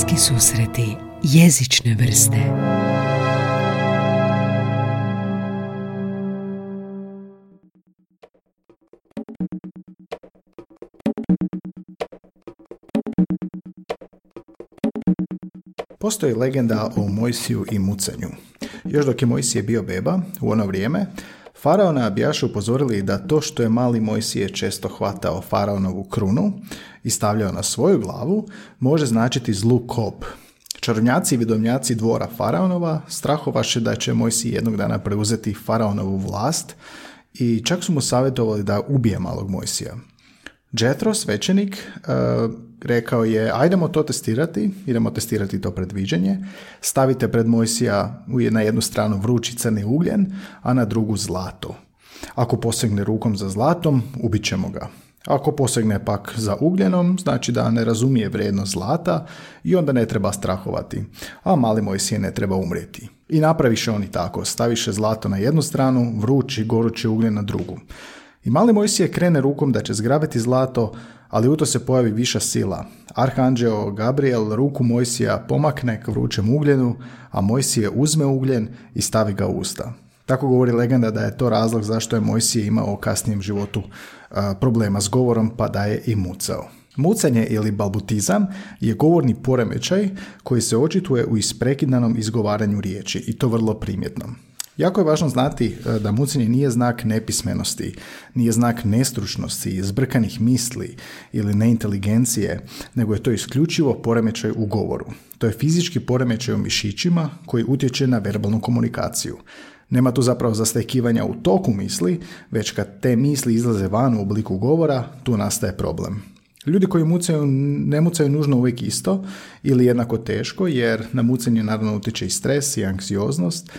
Bliski susreti jezične vrste Postoji legenda o Mojsiju i mucanju. Još dok je Mojsije bio beba, u ono vrijeme, Faraona abijaše upozorili da to što je mali Mojsije često hvatao faraonovu krunu i stavljao na svoju glavu, može značiti zlu kop. Čarobnjaci i vidomnjaci dvora faraonova strahovaše da će Mojsije jednog dana preuzeti faraonovu vlast i čak su mu savjetovali da ubije malog Mojsija. Jethro, svećenik, e, rekao je, ajdemo to testirati, idemo testirati to predviđanje, stavite pred Mojsija na jednu stranu vrući crni ugljen, a na drugu zlato. Ako posegne rukom za zlatom, ubit ćemo ga. Ako posegne pak za ugljenom, znači da ne razumije vrijednost zlata i onda ne treba strahovati, a mali Mojsije ne treba umrijeti. I napraviše oni tako, staviše zlato na jednu stranu, vrući, gorući ugljen na drugu. I mali Mojsije krene rukom da će zgrabiti zlato, ali u to se pojavi viša sila. Arhanđeo Gabriel ruku Mojsija pomakne k vrućem ugljenu, a Mojsije uzme ugljen i stavi ga u usta. Tako govori legenda da je to razlog zašto je Mojsije imao u kasnijem životu problema s govorom pa da je i mucao. Mucanje ili balbutizam je govorni poremećaj koji se očituje u isprekidanom izgovaranju riječi i to vrlo primjetno. Jako je važno znati e, da mucanje nije znak nepismenosti, nije znak nestručnosti, zbrkanih misli ili neinteligencije, nego je to isključivo poremećaj u govoru. To je fizički poremećaj u mišićima koji utječe na verbalnu komunikaciju. Nema tu zapravo zastekivanja u toku misli, već kad te misli izlaze van u obliku govora, tu nastaje problem. Ljudi koji mucaju ne mucaju nužno uvijek isto ili jednako teško, jer na mucanje naravno utječe i stres i anksioznost,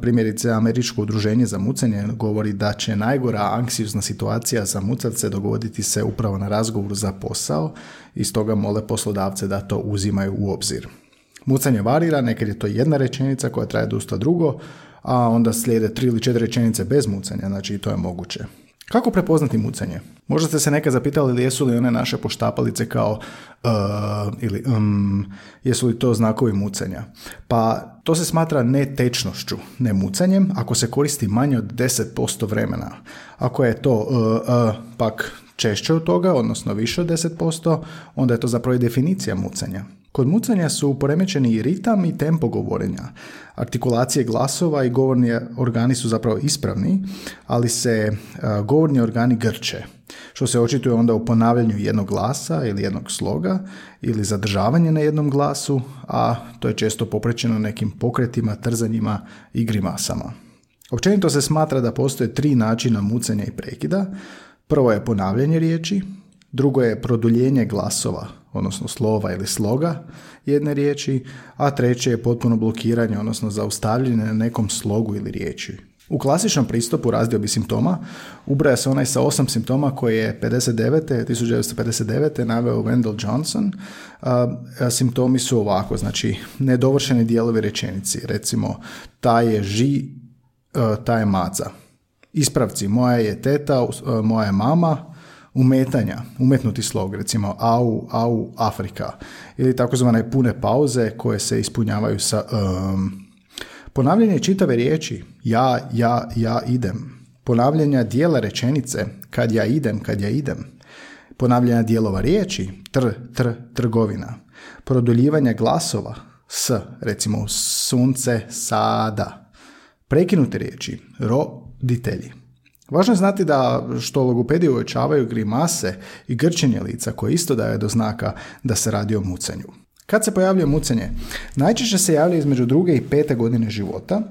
Primjerice, Američko udruženje za mucanje govori da će najgora anksiozna situacija za mucavce dogoditi se upravo na razgovoru za posao i stoga mole poslodavce da to uzimaju u obzir. Mucanje varira, nekad je to jedna rečenica koja traje dosta drugo, a onda slijede tri ili četiri rečenice bez mucanja, znači i to je moguće. Kako prepoznati mucanje? Možda ste se nekad zapitali jesu li one naše poštapalice kao uh, ili um, jesu li to znakovi mucanja? Pa to se smatra netečnošću, ne mucanjem, ako se koristi manje od 10% vremena. Ako je to uh, uh, pak češće od toga, odnosno više od 10%, onda je to zapravo i definicija mucanja. Kod mucanja su poremećeni i ritam i tempo govorenja. Artikulacije glasova i govorni organi su zapravo ispravni, ali se e, govorni organi grče, što se očituje onda u ponavljanju jednog glasa ili jednog sloga ili zadržavanje na jednom glasu, a to je često poprećeno nekim pokretima, trzanjima i grimasama. Općenito se smatra da postoje tri načina mucanja i prekida. Prvo je ponavljanje riječi, drugo je produljenje glasova, odnosno slova ili sloga jedne riječi, a treće je potpuno blokiranje, odnosno zaustavljanje na nekom slogu ili riječi. U klasičnom pristupu razdiobi simptoma ubraja se onaj sa osam simptoma koje je 59. 1959. naveo Wendell Johnson. simptomi su ovako, znači nedovršeni dijelovi rečenici, recimo ta je ži, ta je maca. Ispravci, moja je teta, moja je mama, umetanja, umetnuti slog, recimo au, au, Afrika, ili takozvane pune pauze koje se ispunjavaju sa um, ponavljanje čitave riječi, ja, ja, ja idem, ponavljanja dijela rečenice, kad ja idem, kad ja idem, ponavljanja dijelova riječi, tr, tr, trgovina, produljivanje glasova, s, recimo sunce, sada, prekinute riječi, roditelji, Važno je znati da što logopedi uočavaju grimase i grčenje lica koje isto daje do znaka da se radi o mucanju. Kad se pojavljuje mucanje? Najčešće se javlja između druge i pete godine života.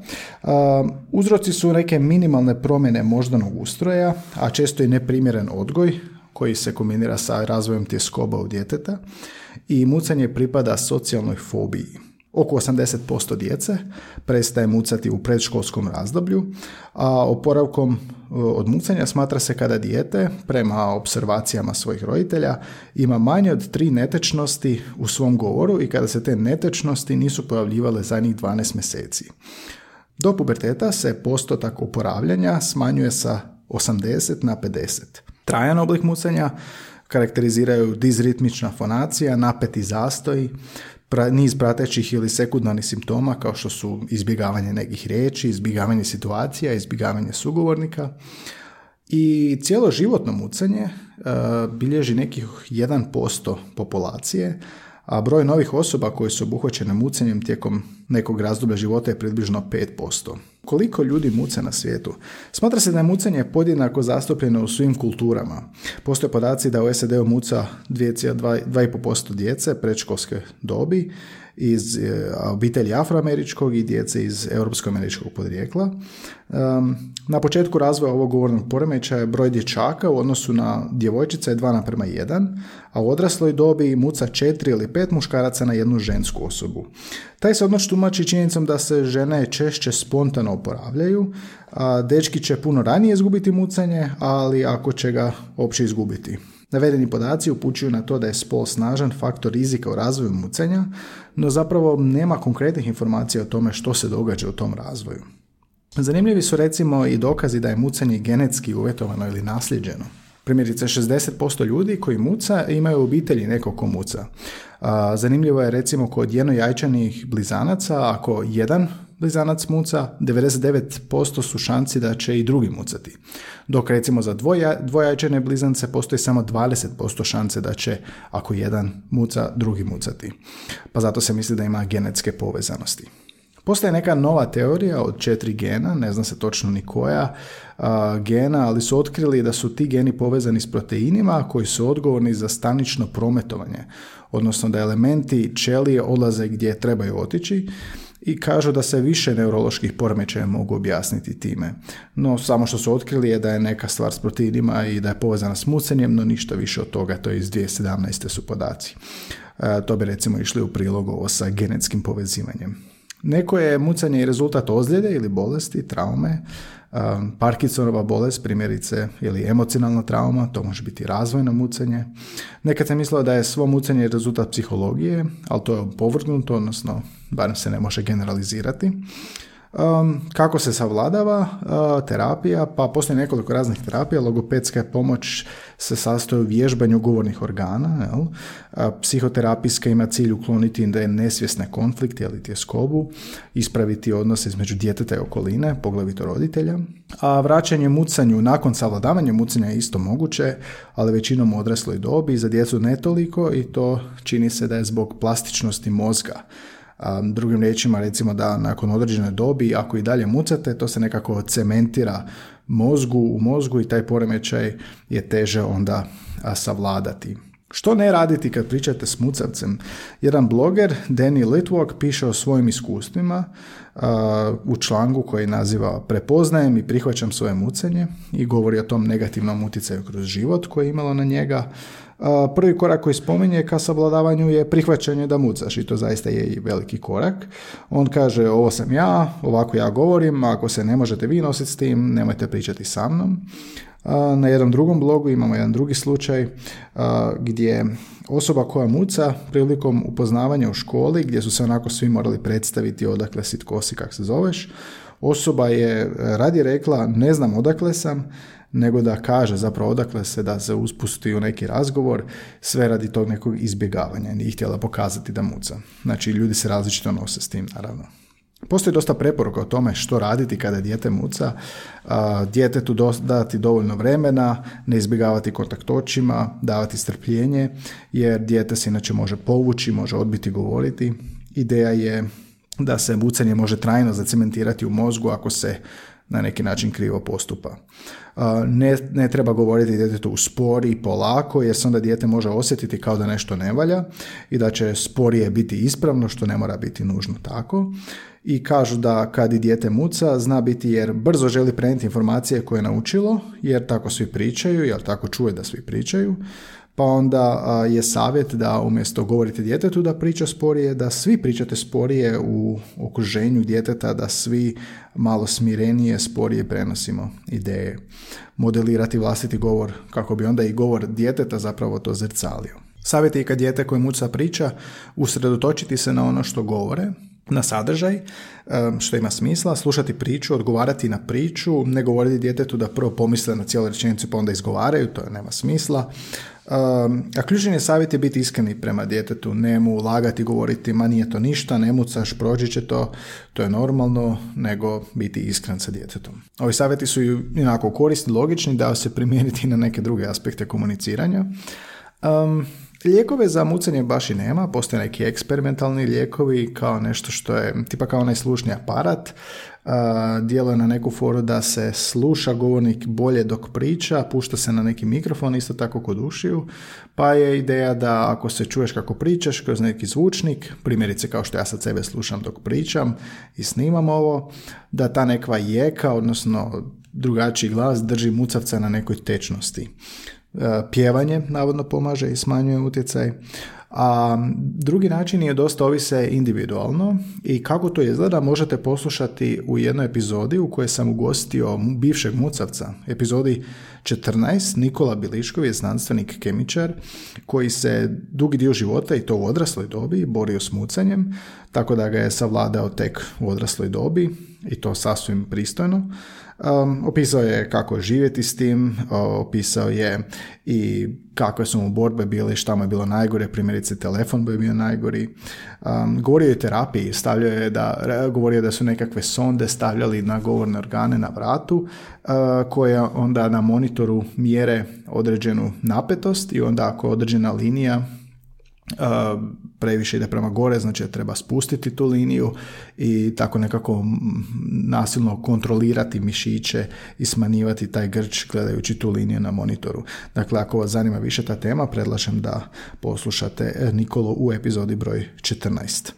Uzroci su neke minimalne promjene moždanog ustroja, a često i neprimjeren odgoj koji se kombinira sa razvojem tjeskoba u djeteta i mucanje pripada socijalnoj fobiji. Oko 80% djece prestaje mucati u predškolskom razdoblju, a oporavkom e, od mucanja smatra se kada dijete, prema observacijama svojih roditelja, ima manje od tri netečnosti u svom govoru i kada se te netečnosti nisu pojavljivale zadnjih 12 mjeseci. Do puberteta se postotak oporavljanja smanjuje sa 80 na 50. Trajan oblik mucanja Karakteriziraju dizritmična fonacija, napeti zastoj, niz pratećih ili sekundarnih simptoma kao što su izbjegavanje nekih riječi, izbjegavanje situacija, izbjegavanje sugovornika. I cijelo životno mucanje e, bilježi nekih 1% populacije, a broj novih osoba koje su obuhvaćene mucanjem tijekom nekog razdoblja života je približno 5%. Koliko ljudi muce na svijetu? Smatra se da je mucanje podjednako zastupljeno u svim kulturama. Postoje podaci da u SAD-u muca 2,5% djece predškolske dobi, iz e, obitelji afroameričkog i djece iz europsko-američkog podrijekla. Na početku razvoja ovog govornog poremećaja broj dječaka u odnosu na djevojčice je 2 naprema 1, a u odrasloj dobi muca 4 ili 5 muškaraca na jednu žensku osobu. Taj se odnos tumači činjenicom da se žene češće spontano oporavljaju, a dečki će puno ranije izgubiti mucanje, ali ako će ga opće izgubiti. Navedeni podaci upućuju na to da je spol snažan faktor rizika u razvoju mucanja, no zapravo nema konkretnih informacija o tome što se događa u tom razvoju. Zanimljivi su recimo i dokazi da je mucanje genetski uvjetovano ili nasljeđeno. Primjerice, 60% ljudi koji muca imaju obitelji nekog ko muca. Zanimljivo je recimo kod jednojajčanih blizanaca, ako jedan blizanac muca, 99% su šanci da će i drugi mucati. Dok recimo za dvoja, dvojajčane blizance postoji samo 20% šanse da će, ako jedan muca, drugi mucati. Pa zato se misli da ima genetske povezanosti. Postoje neka nova teorija od četiri gena, ne zna se točno ni koja gena, ali su otkrili da su ti geni povezani s proteinima koji su odgovorni za stanično prometovanje, odnosno da elementi čelije odlaze gdje trebaju otići i kažu da se više neuroloških poremećaja mogu objasniti time. No, samo što su otkrili je da je neka stvar s proteinima i da je povezana s mucenjem, no ništa više od toga, to je iz 2017. su podaci. E, to bi recimo išli u prilog ovo sa genetskim povezivanjem. Neko je mucanje i rezultat ozljede ili bolesti, traume, Parkinsonova bolest, primjerice, ili emocionalna trauma, to može biti razvojno mucanje. Nekad sam mislila da je svo mucanje rezultat psihologije, ali to je povrgnuto, odnosno barem se ne može generalizirati. Um, kako se savladava uh, terapija? Pa postoji nekoliko raznih terapija. Logopedska pomoć se sastoji u vježbanju govornih organa. Jel? Uh, psihoterapijska ima cilj ukloniti da je nesvjesne konflikte ili tjeskobu, ispraviti odnose između djeteta i okoline, poglavito roditelja. A vraćanje mucanju nakon savladavanja mucanja je isto moguće, ali većinom odrasloj dobi, za djecu ne toliko i to čini se da je zbog plastičnosti mozga drugim riječima recimo da nakon određene dobi ako i dalje mucate to se nekako cementira mozgu u mozgu i taj poremećaj je teže onda savladati. Što ne raditi kad pričate s mucavcem? Jedan bloger, Danny Litwalk, piše o svojim iskustvima u članku koji naziva Prepoznajem i prihvaćam svoje mucenje i govori o tom negativnom utjecaju kroz život koje je imalo na njega, Prvi korak koji spominje ka savladavanju je prihvaćanje da mucaš i to zaista je i veliki korak. On kaže ovo sam ja, ovako ja govorim, ako se ne možete vi nositi s tim, nemojte pričati sa mnom. Na jednom drugom blogu imamo jedan drugi slučaj gdje osoba koja muca prilikom upoznavanja u školi gdje su se onako svi morali predstaviti odakle si tko si, kak se zoveš, osoba je radi rekla ne znam odakle sam, nego da kaže zapravo odakle se da se uspusti u neki razgovor, sve radi tog nekog izbjegavanja. Nije htjela pokazati da muca. Znači, ljudi se različito nose s tim, naravno. Postoji dosta preporuka o tome što raditi kada dijete muca, djetetu dati dovoljno vremena, ne izbjegavati kontakt očima, davati strpljenje, jer dijete se inače može povući, može odbiti govoriti. Ideja je da se mucanje može trajno zacementirati u mozgu ako se na neki način krivo postupa. Ne, ne treba govoriti djetetu i polako jer se onda dijete može osjetiti kao da nešto ne valja i da će sporije biti ispravno što ne mora biti nužno tako. I kažu da kad i dijete muca zna biti jer brzo želi prenijeti informacije koje je naučilo jer tako svi pričaju, jer tako čuje da svi pričaju pa onda je savjet da umjesto govorite djetetu da priča sporije, da svi pričate sporije u okruženju djeteta, da svi malo smirenije, sporije prenosimo ideje. Modelirati vlastiti govor kako bi onda i govor djeteta zapravo to zrcalio. Savjet je kad dijete koje muca priča, usredotočiti se na ono što govore, na sadržaj, što ima smisla, slušati priču, odgovarati na priču, ne govoriti djetetu da prvo pomisle na cijelu rečenicu pa onda izgovaraju, to nema smisla. A ključni je savjet je biti iskreni prema djetetu, ne mu lagati, govoriti ma nije to ništa, ne mucaš, prođi će to, to je normalno, nego biti iskren sa djetetom. Ovi savjeti su i onako korisni, logični, da se primijeniti na neke druge aspekte komuniciranja. Um, Lijekove za mucanje baš i nema, postoje neki eksperimentalni lijekovi kao nešto što je tipa kao onaj slušni aparat, djeluje na neku foru da se sluša govornik bolje dok priča, pušta se na neki mikrofon, isto tako kod ušiju, pa je ideja da ako se čuješ kako pričaš kroz neki zvučnik, primjerice kao što ja sad sebe slušam dok pričam i snimam ovo, da ta nekva jeka, odnosno drugačiji glas drži mucavca na nekoj tečnosti. E, pjevanje navodno pomaže i smanjuje utjecaj. A drugi način je dosta ovise individualno i kako to izgleda možete poslušati u jednoj epizodi u kojoj sam ugostio bivšeg mucavca. Epizodi 14 Nikola Biliškov je znanstvenik kemičar koji se dugi dio života i to u odrasloj dobi borio s mucanjem, tako da ga je savladao tek u odrasloj dobi i to sasvim pristojno. Um, opisao je kako živjeti s tim, opisao je i kakve su mu borbe bile šta mu je bilo najgore, primjerice telefon bi bio najgori. Um, govorio je o terapiji, stavljao je da, govorio da su nekakve sonde stavljali na govorne organe na vratu, uh, koje onda na monitoru mjere određenu napetost i onda ako je određena linija previše ide prema gore, znači treba spustiti tu liniju i tako nekako nasilno kontrolirati mišiće i smanjivati taj grč gledajući tu liniju na monitoru. Dakle, ako vas zanima više ta tema, predlažem da poslušate Nikolo u epizodi broj 14.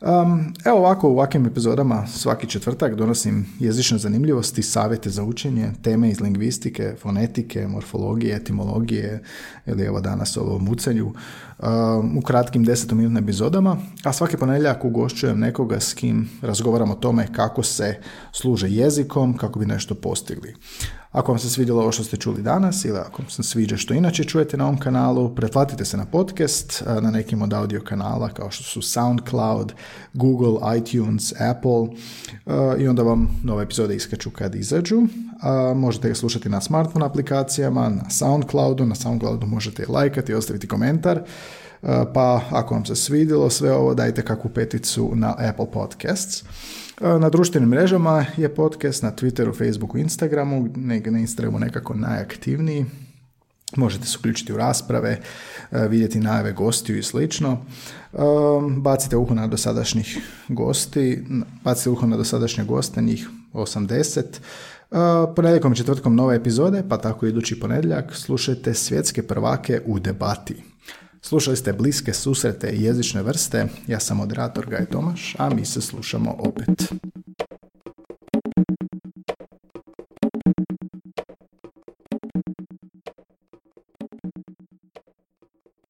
Um, evo ovako u ovakvim epizodama svaki četvrtak donosim jezične zanimljivosti, savjete za učenje, teme iz lingvistike, fonetike, morfologije, etimologije ili evo danas ovo mucanju u kratkim desetominutnim epizodama, a svaki ponedjeljak ugošćujem nekoga s kim razgovaram o tome kako se služe jezikom, kako bi nešto postigli. Ako vam se svidjelo ovo što ste čuli danas ili ako vam se sviđa što inače čujete na ovom kanalu, pretplatite se na podcast na nekim od audio kanala kao što su SoundCloud, Google, iTunes, Apple i onda vam nove epizode iskaču kad izađu. Možete ga slušati na smartphone aplikacijama, na SoundCloudu, na SoundCloudu možete lajkati i ostaviti komentar. Pa ako vam se svidjelo sve ovo, dajte kakvu peticu na Apple Podcasts. Na društvenim mrežama je podcast, na Twitteru, Facebooku, Instagramu, na Instagramu nekako najaktivniji. Možete se uključiti u rasprave, vidjeti najave gostiju i slično. Bacite uho na dosadašnjih gosti, bacite uho na dosadašnje goste, njih 80. Ponedjeljkom i četvrtkom nove epizode, pa tako idući ponedjeljak, slušajte svjetske prvake u debati. Slušali ste bliske susrete i jezične vrste, ja sam moderator Gaj Tomaš, a mi se slušamo opet.